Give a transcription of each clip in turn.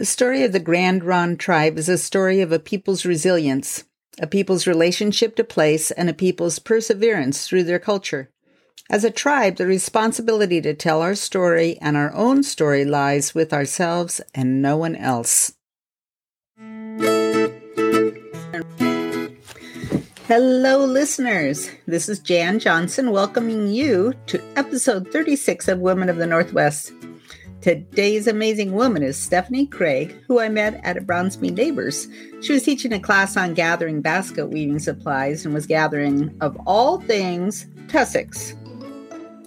The story of the Grand Ronde tribe is a story of a people's resilience, a people's relationship to place, and a people's perseverance through their culture. As a tribe, the responsibility to tell our story and our own story lies with ourselves and no one else. Hello, listeners. This is Jan Johnson welcoming you to episode 36 of Women of the Northwest. Today's amazing woman is Stephanie Craig, who I met at a Brownsmead Neighbors. She was teaching a class on gathering basket weaving supplies and was gathering, of all things, tussocks.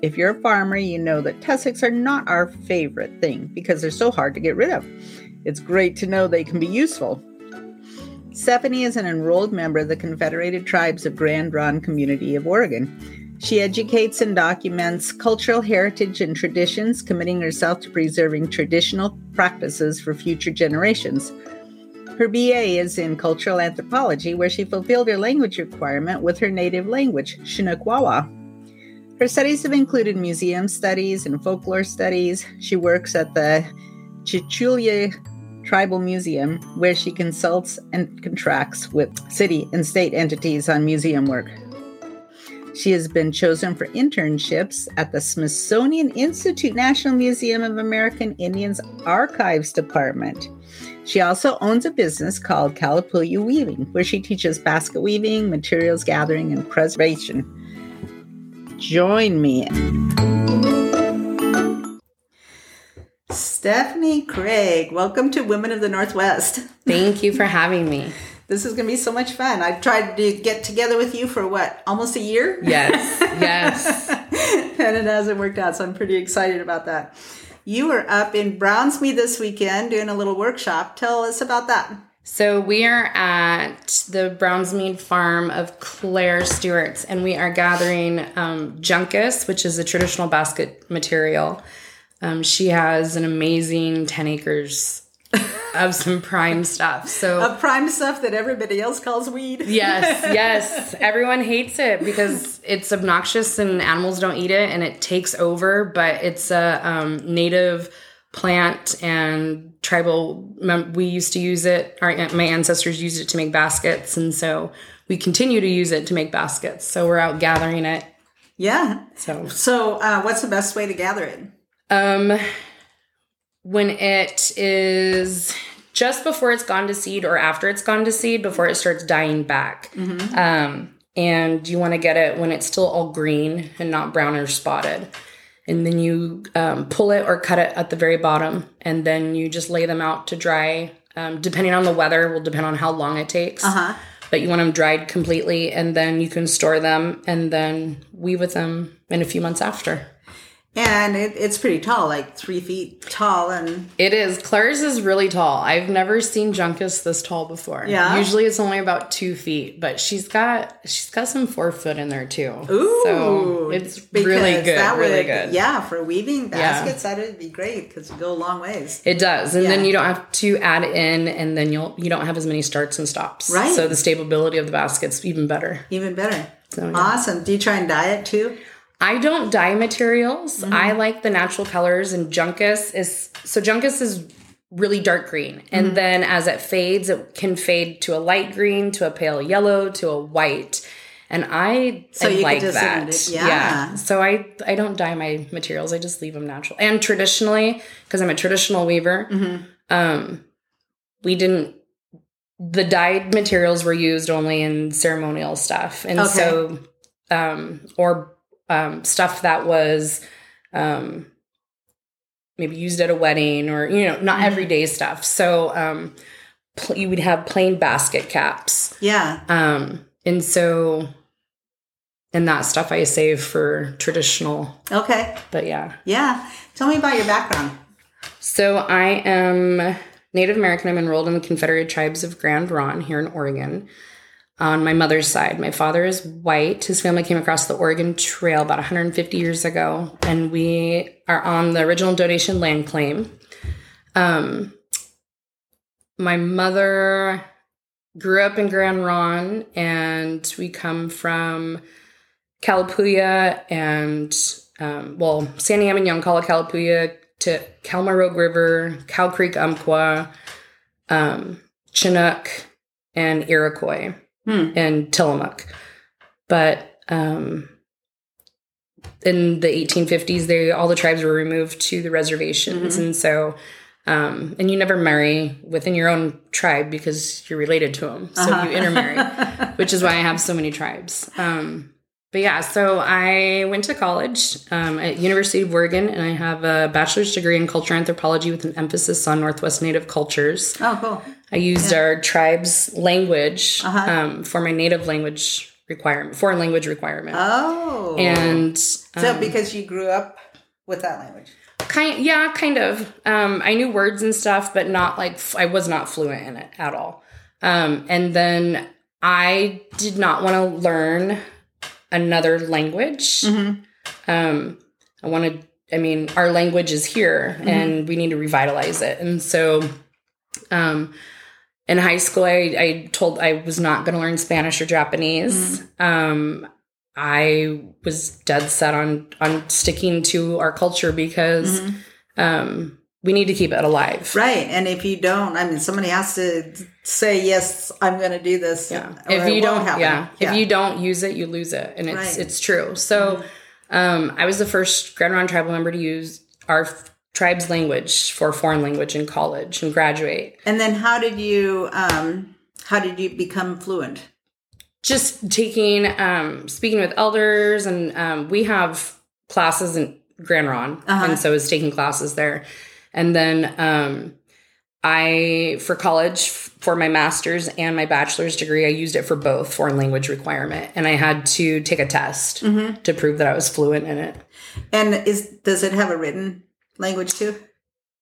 If you're a farmer, you know that tussocks are not our favorite thing because they're so hard to get rid of. It's great to know they can be useful. Stephanie is an enrolled member of the Confederated Tribes of Grand Ronde Community of Oregon. She educates and documents cultural heritage and traditions, committing herself to preserving traditional practices for future generations. Her BA is in cultural anthropology, where she fulfilled her language requirement with her native language, Shinnequa. Her studies have included museum studies and folklore studies. She works at the Chachalu Tribal Museum, where she consults and contracts with city and state entities on museum work. She has been chosen for internships at the Smithsonian Institute National Museum of American Indians Archives Department. She also owns a business called Kalapuya Weaving, where she teaches basket weaving, materials gathering, and preservation. Join me. Stephanie Craig, welcome to Women of the Northwest. Thank you for having me. This is going to be so much fun. I've tried to get together with you for what, almost a year? Yes, yes. and it hasn't worked out, so I'm pretty excited about that. You were up in Brownsmead this weekend doing a little workshop. Tell us about that. So, we are at the Brownsmead farm of Claire Stewart's, and we are gathering um, Juncus, which is a traditional basket material. Um, she has an amazing 10 acres of some prime stuff. So of prime stuff that everybody else calls weed. yes, yes. Everyone hates it because it's obnoxious and animals don't eat it and it takes over. But it's a um, native plant and tribal. We used to use it. Our my ancestors used it to make baskets, and so we continue to use it to make baskets. So we're out gathering it. Yeah. So so uh, what's the best way to gather it? Um when it is just before it's gone to seed or after it's gone to seed before it starts dying back. Mm-hmm. Um, and you want to get it when it's still all green and not brown or spotted. And then you um, pull it or cut it at the very bottom, and then you just lay them out to dry. Um, depending on the weather, will depend on how long it takes. Uh-huh. But you want them dried completely, and then you can store them and then weave with them in a few months after. And it, it's pretty tall, like three feet tall, and it is. Claire's is really tall. I've never seen Juncus this tall before. Yeah. Usually it's only about two feet, but she's got she's got some four foot in there too. Ooh, so it's really good. That really would, good. Yeah, for weaving baskets, yeah. that would be great because it go a long ways. It does, and yeah. then you don't have to add in, and then you'll you don't have as many starts and stops. Right. So the stability of the basket's even better. Even better. So, yeah. Awesome. Do you try and dye it too? I don't dye materials. Mm-hmm. I like the natural colors, and Juncus is so Juncus is really dark green, and mm-hmm. then as it fades, it can fade to a light green, to a pale yellow, to a white. And I, so I you like that. Yeah. yeah. So I I don't dye my materials. I just leave them natural. And traditionally, because I'm a traditional weaver, mm-hmm. um, we didn't the dyed materials were used only in ceremonial stuff. And okay. so um or um, stuff that was um, maybe used at a wedding or you know not mm-hmm. everyday stuff. So um, pl- you would have plain basket caps. Yeah. Um, and so and that stuff I save for traditional. Okay. But yeah. Yeah. Tell me about your background. So I am Native American. I'm enrolled in the Confederated Tribes of Grand Ronde here in Oregon on my mother's side. My father is white. His family came across the Oregon Trail about 150 years ago, and we are on the original donation land claim. Um, my mother grew up in Grand Ronde, and we come from Kalapuya and, um, well, Santiam and Yoncalla Kalapuya. Takelma Rogue River, Cow Creek Umpqua, um, Chinook, and Iroquois Hmm. and Tillamook. But um, in the 1850s, they all the tribes were removed to the reservations, Mhm. and so um, and you never marry within your own tribe because you're related to them, so Uh-huh. you intermarry, which is why I have so many tribes. Um, but yeah, so I went to college um, at University of Oregon, and I have a bachelor's degree in cultural anthropology with an emphasis on Northwest Native cultures. oh, cool. I used our tribe's language Uh-huh. um, for my native language requirement, foreign language requirement, Oh. and so um, because you grew up with that language. kind, yeah, kind of. Um, I knew words and stuff, but not like f- I was not fluent in it at all. Um, and then I did not want to learn another language. Mm-hmm. um, I wanted, I mean, our language is here Mhm. and we need to revitalize it. And so, um, in high school, I, I told I was not going to learn Spanish or Japanese. Um, I was dead set on on sticking to our culture because Mhm. um, we need to keep it alive. Right. And if you don't, I mean, somebody has to say, yes, I'm going to do this. Yeah. If you don't, happen. yeah. If you don't use it, you lose it, and it's Right. Mm-hmm. it's true. So, um, I was the first Grand Ronde tribal member to use our tribe's language for foreign language in college and graduate. And then how did you, um, how did you become fluent? Just taking, um, speaking with elders, and um, we have classes in Grand Ronde, Uh-huh. and so I was taking classes there, and then um, I for college for my master's and my bachelor's degree, I used it for both foreign language requirement, and I had to take a test Mm-hmm. to prove that I was fluent in it. And is, does it have a written language too?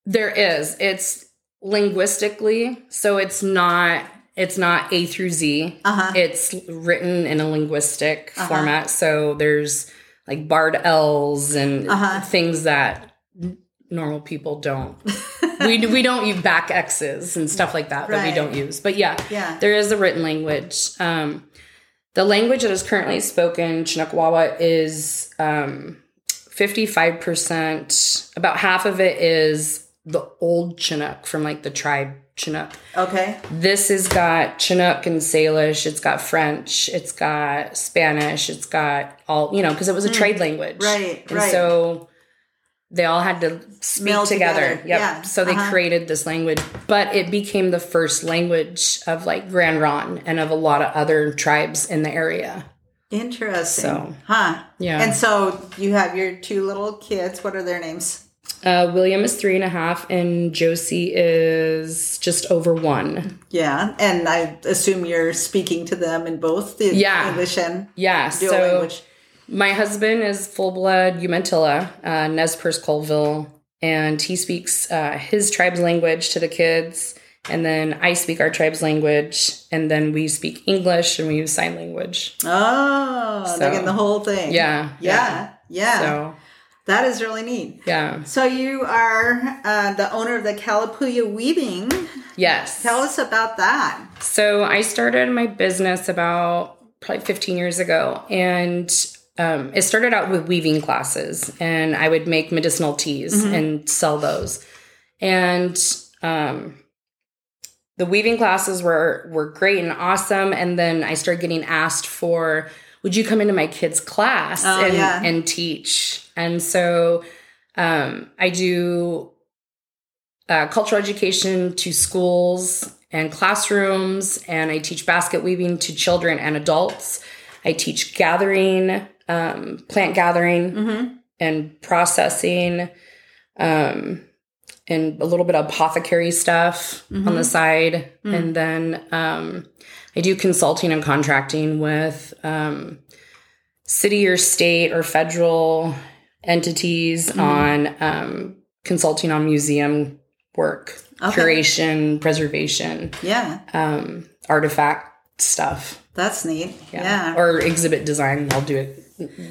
There is. It's linguistically, so it's not it's not A through Z. Uh-huh. It's written in a linguistic Uh-huh. format. So there's like barred L's and Uh-huh. things that normal people don't. we we don't use back X's and stuff like that that we don't use. But yeah, Yeah. there is a written language. Um, the language that is currently spoken, Chinookawawa, is um, 55%. About half of it is the old Chinook from like the tribe Chinook. Okay. This has got Chinook and Salish. It's got French. It's got Spanish. It's got all, you know, because it was a trade language. Right, And right. so they all had to speak Meld together. together, Yep. yeah, So they uh-huh. created this language, but it became the first language of like Grand Ronde and of a lot of other tribes in the area. Interesting. So, huh. Yeah. And so you have your two little kids. What are their names? Uh, William is three and a half, and Josie is just over one. Yeah. And I assume you're speaking to them in both the Yeah. English and Yeah. so language. my husband is full blood Umatilla, uh, Nez Perce Colville, and he speaks uh, his tribe's language to the kids. And then I speak our tribe's language, and then we speak English and we use sign language. Oh, So- like in the whole thing. Yeah. Yeah. Yeah. So, that is really neat. yeah. So you are uh, the owner of the Kalapuya Weaving. Yes. Tell us about that. So I started my business about probably 15 years ago, and um, it started out with weaving classes, and I would make medicinal teas and sell those. And um, the weaving classes were were great and awesome. And then I started getting asked for, "Would you come into my kids' class Oh, and, yeah. and teach?" And so um, I do uh, cultural education to schools and classrooms, and I teach basket weaving to children and adults. I teach gathering, um, plant gathering, Mm-hmm. and processing, um, and a little bit of apothecary stuff on the side. And then um, I do consulting and contracting with um, city or state or federal entities on um, consulting on museum work, Okay. curation, preservation, Yeah, um, artifact stuff. that's neat. Yeah. Yeah. Or exhibit design. I'll do it.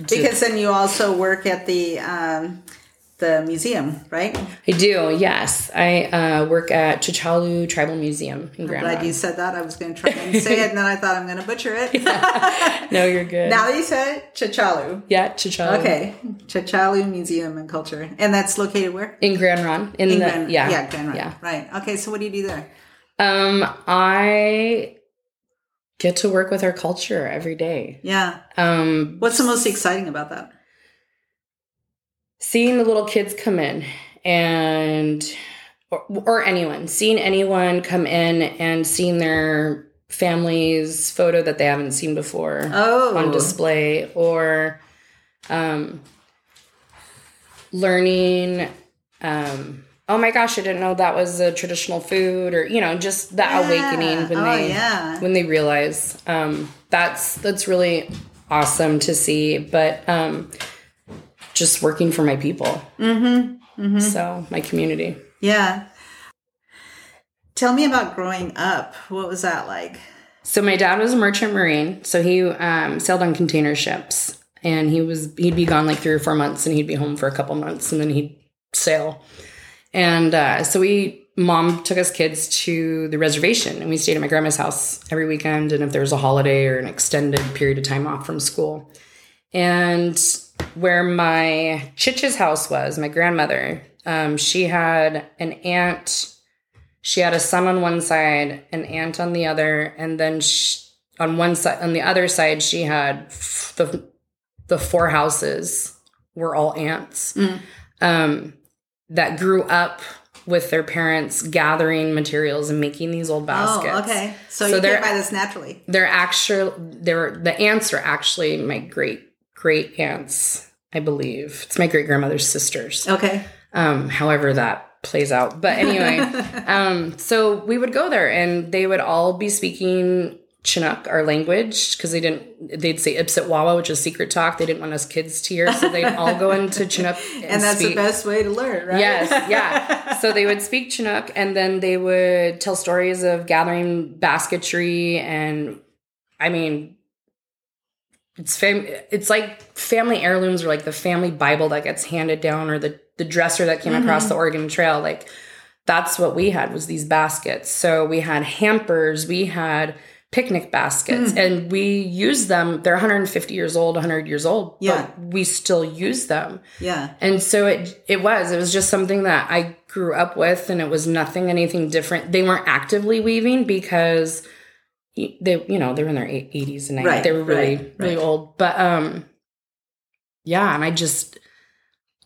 because then you also work at the um, the museum, right? I do. Yes, I uh, work at Chichalu Tribal Museum in Grand. Glad you said that. I was going to try and say it, and then I thought I'm going to butcher it. No, you're good. now that you said it, Chachalu. yeah, Chichalu. Okay, Chachalu Museum and Culture, and that's located where? In Grand Ronde. In, In the Grand, yeah yeah, Grand Ronde. yeah. Right. Okay, so what do you do there? Um, I get to work with our culture every day. Yeah. Um, What's the most exciting about that? Seeing the little kids come in and or, or anyone seeing anyone come in and seeing their family's photo that they haven't seen before Oh, on display or um, learning um, oh my gosh i didn't know that was a traditional food or you know just that Yeah. awakening when Oh, they yeah. when they realize um, that's that's really awesome to see but um, just working for my people Mm-hmm. so my community Yeah. Tell me about growing up. What was that like? So my dad was a merchant marine, so he um, sailed on container ships, and he was he'd be gone like three or four months, and he'd be home for a couple months, and then he'd sail. And uh, so we, mom took us kids to the reservation, and we stayed at my grandma's house every weekend, and if there was a holiday or an extended period of time off from school, and where my chich's house was, my grandmother, um, she had an aunt she had a son on one side, an aunt on the other, and then sh on one side, on the other side, she had f- the the four houses were all aunts Mm. um, that grew up with their parents gathering materials and making these old baskets. Oh, okay. So, So you they're- by this naturally. They're actually they're the aunts are actually my great great aunts, I believe. It's my great grandmother's sisters Okay. um, however that plays out. But anyway, um, so we would go there and they would all be speaking Chinook, our language, because they didn't, they'd say Ipsit Wawa, which is secret talk. They didn't want us kids to hear. So they'd all go into Chinook. And, and that's speak. the best way to learn, right? Yes, yeah. So they would speak Chinook and then they would tell stories of gathering basketry and I mean it's fam- it's like family heirlooms or like the family Bible that gets handed down or the the dresser that came across the mm-hmm. Oregon Trail like that's what we had was these baskets. So we had hampers, we had picnic baskets hmm. and we use them they're 150 years old 100 years old Yeah. but we still use them Yeah. and so it it was it was just something that I grew up with, and it was nothing anything different. They weren't actively weaving because they you know they were in their eighties and 90s. Right, they were really right, really right. old, but um, yeah, and I just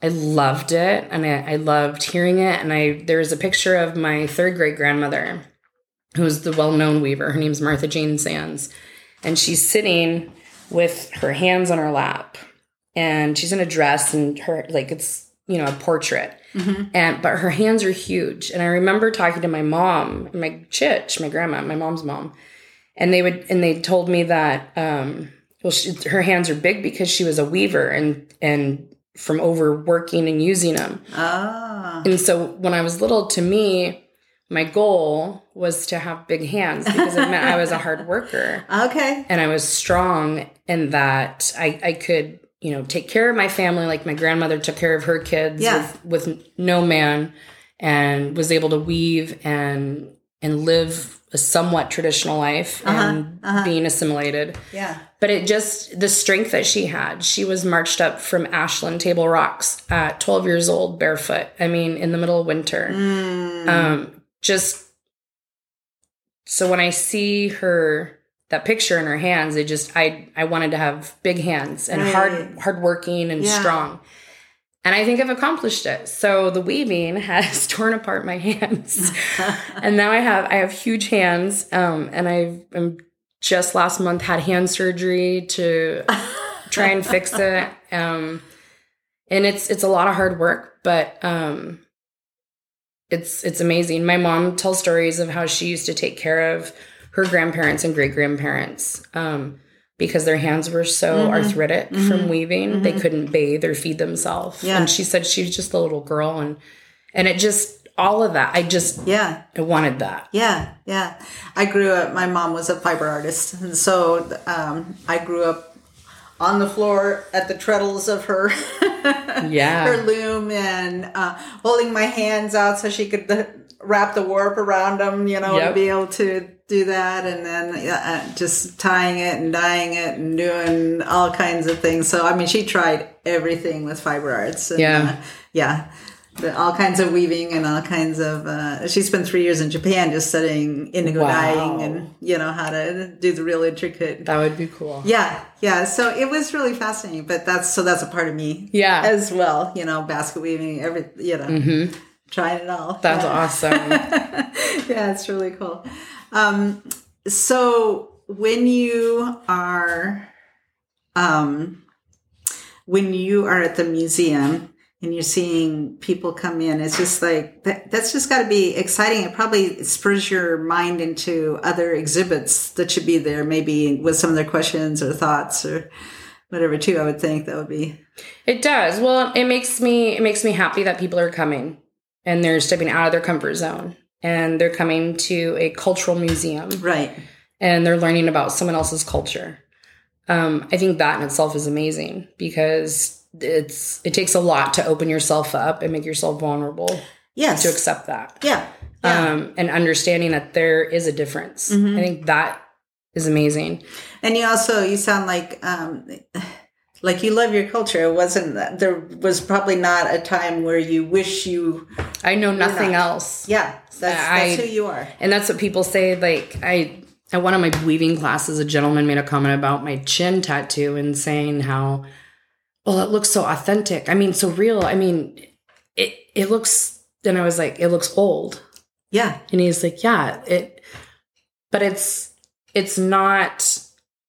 I loved it, and I, I loved hearing it. And I there was a picture of my third great grandmother, who was the well known weaver. Her name's Martha Jane Sands, and she's sitting with her hands on her lap and she's in a dress and her like it's you know a portrait Mm-hmm. and but her hands are huge and i remember talking to my mom my chitch my grandma my mom's mom and they would and they told me that um well she, her hands are big because she was a weaver and and from overworking and using them Ah. and so when i was little to me my goal was to have big hands because it meant i was a hard worker Okay. and I was strong and that I, I could, you know, take care of my family like my grandmother took care of her kids Yeah. with, with no man and was able to weave and and live a somewhat traditional life and uh-huh. being assimilated. Yeah. But it just the strength that she had. She was marched up from Ashland Table Rocks at 12 years old barefoot. I mean, in the middle of winter Mm. um just so when i see her that picture in her hands it just i i wanted to have big hands and hard Right. hardworking and Yeah. strong and i think i've accomplished it. So the weaving has torn apart my hands. And now i have i have huge hands um and i am just last month had hand surgery to try and fix it um and it's it's a lot of hard work but um it's it's amazing. My mom tells stories of how she used to take care of her grandparents and great grandparents um because their hands were so Mhm. arthritic from Mhm. weaving they Mhm. couldn't bathe or feed themselves Yeah. and she said she was just a little girl and and it just all of that i just Yeah. i wanted that Yeah, yeah. I grew up. My mom was a fiber artist, and so um, I grew up on the floor at the treadles of her Yeah. her loom and uh, holding my hands out so she could uh, wrap the warp around them, you know, Yep. be able to do that, and then uh, just tying it and dyeing it and doing all kinds of things. So I mean, she tried everything with fiber arts. And, Yeah. uh, yeah. The, all kinds of weaving and all kinds of. Uh, she spent three years in Japan just studying indigo Wow. dyeing and you know how to do the real intricate. That would be cool. Yeah, yeah. So it was really fascinating, but that's so that's a part of me Yeah. as well. You know, basket weaving, every you know, trying it all. Mm-hmm. That's yeah. awesome. yeah, it's really cool. Um, so when you are, um, when you are at the museum and you're seeing people come in, it's just like that, that's just got to be exciting. It probably spurs your mind into other exhibits that should be there, maybe with some of their questions or thoughts or whatever. Too, I would think that would be It does. Well, it makes me it makes me happy that people are coming and they're stepping out of their comfort zone and they're coming to a cultural museum right. and they're learning about someone else's culture. Um, I think that in itself is amazing because it's it takes a lot to open yourself up and make yourself vulnerable Yes. to accept that. yeah. Yeah. Um, and understanding that there is a difference. Mhm. I think that is amazing. And you also you sound like um like you love your culture. It wasn't there was probably not a time where you wish you I know nothing not. else. yeah, that's I- that's who you are. And that's what people say. Like I, at one of my weaving classes, a gentleman made a comment about my chin tattoo and saying how, well, it looks so authentic. I mean, so real. I mean, it it looks. And I was like, it looks old. Yeah. And he's like, yeah, it. But it's it's not.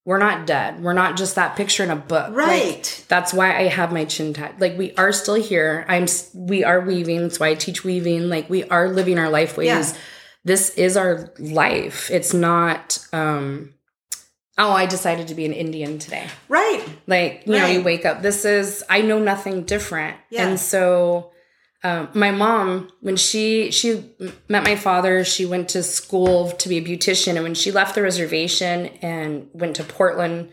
We're not dead. We're not just that picture in a book. Like, Right. that's why I have my chin tied. Like we are still here. I'm. We are weaving. That's why I teach weaving. Like we are living our life ways. Yeah. This is our life. It's not. um Oh, I decided to be an Indian today. right. Like you know, you wake up. This is. I know nothing different. Yeah. And so, um, my mom, when she she met my father, she went to school to be a beautician, and when she left the reservation and went to Portland,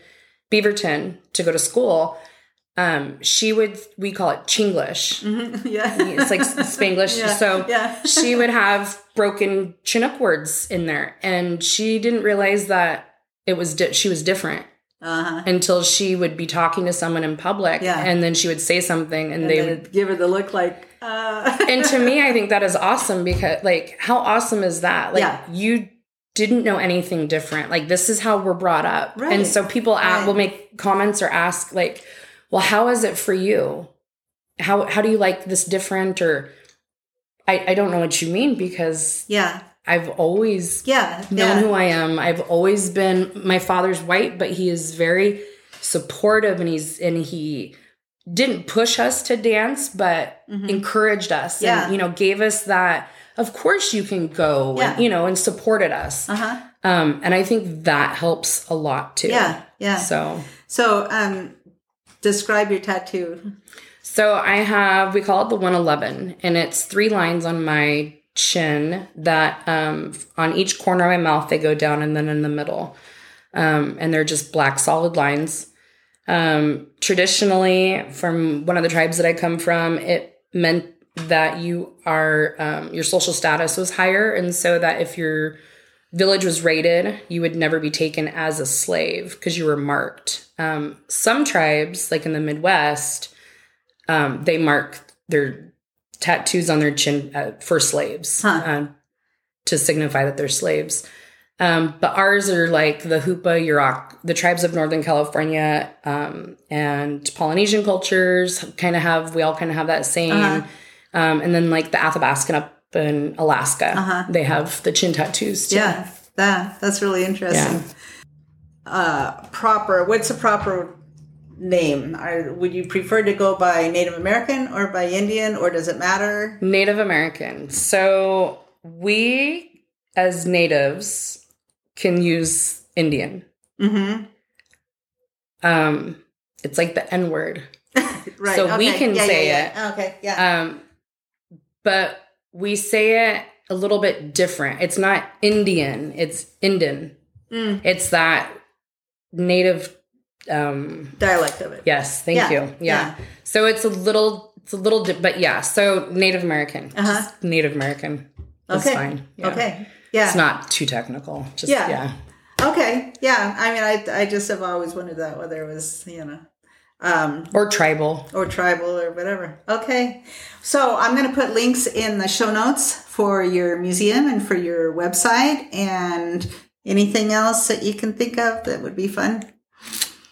Beaverton to go to school, um, she would we call it Chinglish. Mhm. Yeah. It's like Spanglish. Yeah. So yeah. she would have broken Chinook words in there, and she didn't realize that it was di- she was different Uh-huh. until she would be talking to someone in public, Yeah. and then she would say something, and, And they would. give her the look like uh And to me, I think that is awesome because, like, how awesome is that? Like, Yeah. you didn't know anything different. Like, this is how we're brought up, Right. and so people Right. will make comments or ask, like, "Well, how is it for you? How how do you like this different?" Or I I don't know what you mean because Yeah. I've always Yeah. known yeah. who I am. I've always been my father's white, but he is very supportive and he's and he didn't push us to dance, but Mhm. encouraged us Yeah. and you know gave us that of course you can go Yeah. and you know and supported us. Uh-huh. Um and I think that helps a lot too. Yeah. Yeah. So So um describe your tattoo. So I have we call it the 111 and it's three lines on my chin that um on each corner of my mouth they go down and then in the middle. Um and they're just black solid lines. Um traditionally from one of the tribes that I come from it meant that you are um your social status was higher and so that if your village was raided, you would never be taken as a slave because you were marked. Um, some tribes, like in the Midwest, um, they mark their tattoos on their chin uh, for slaves Huh. uh, to signify that they're slaves. Um, but ours are like the Hoopa, Yurok, the tribes of Northern California um, and Polynesian cultures kind of have, we all kind of have that same. Uh-huh. Um, and then like the Athabascan up in Alaska, Uh-huh. they have the chin tattoos too. Yeah. That that's really interesting. Uh proper what's a proper name? Are, would you prefer to go by Native American or by Indian or does it matter? Native American. So we as natives can use Indian. Mm-hmm. Um, it's like the N word. Right. So we can Yeah, say yeah, yeah. Okay. Yeah. Um, but we say it a little bit different. It's not Indian, it's Indian. Mm. It's that native um Dialect of it. yes thank you yeah. so it's a little it's a little di- but yeah so native american Uh-huh. Native american that's Okay. fine. Okay. Yeah. it's not too technical just Yeah. yeah, Okay. Yeah. I mean, I, I just have always wondered that whether it was, you know, um, or tribal or tribal or whatever. Okay. So I'm going to put links in the show notes for your museum and for your website and anything else that you can think of that would be fun.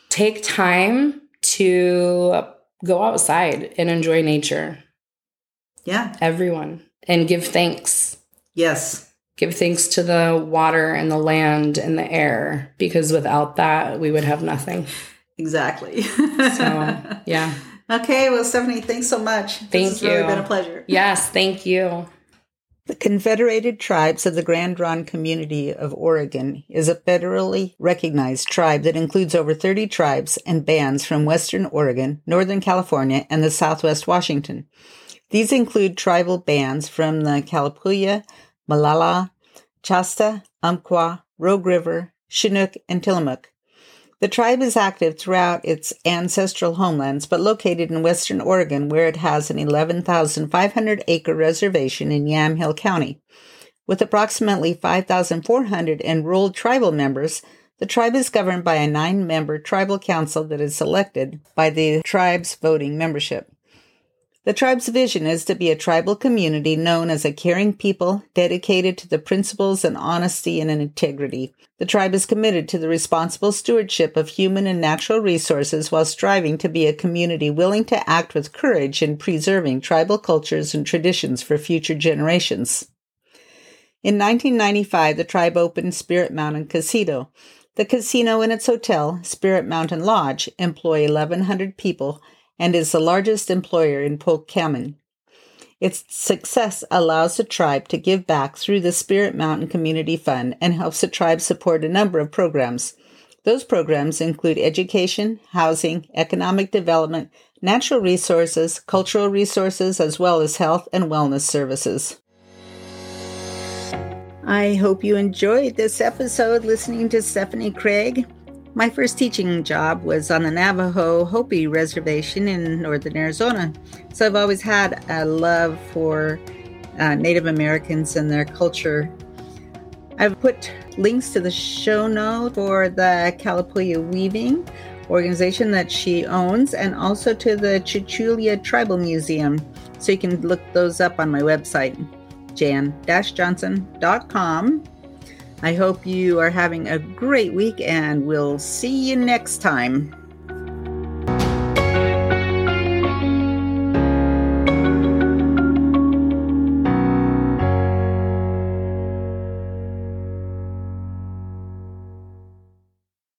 take time to go outside and enjoy nature Yeah. everyone and give thanks Yes. Give thanks to the water and the land and the air because without that we would have nothing Exactly. so yeah okay. Well, Stephanie, thanks so much. Thank this has really been a pleasure. yes thank you The Confederated Tribes of the Grand Ronde Community of Oregon is a federally recognized tribe that includes over 30 tribes and bands from Western Oregon, Northern California, and the Southwest Washington. These include tribal bands from the Kalapuya, Molalla, Chasta, Umpqua, Rogue River, Chinook, and Tillamook. The tribe is active throughout its ancestral homelands, but located in western Oregon, where it has an 11,500 acre reservation in Yamhill County. With approximately 5,400 enrolled tribal members, the tribe is governed by a nine member tribal council that is selected by the tribe's voting membership. The tribe's vision is to be a tribal community known as a caring people dedicated to the principles and honesty and integrity. The tribe is committed to the responsible stewardship of human and natural resources while striving to be a community willing to act with courage in preserving tribal cultures and traditions for future generations. In 1995, the tribe opened Spirit Mountain Casino. The casino and its hotel, Spirit Mountain Lodge, employ 1,100 people and is the largest employer in Polk County. Its success allows the tribe to give back through the Spirit Mountain Community Fund and helps the tribe support a number of programs. Those programs include education, housing, economic development, natural resources, cultural resources, as well as health and wellness services. I hope you enjoyed this episode listening to Stephanie Craig. My first teaching job was on the Navajo Hopi Reservation in northern Arizona. So I've always had a love for uh, Native Americans and their culture. I've put links to the show note for the Kalapuya Weaving organization that she owns and also to the Chachalu Tribal Museum. So you can look those up on my website, jan-johnson.com. I hope you are having a great week and we'll see you next time.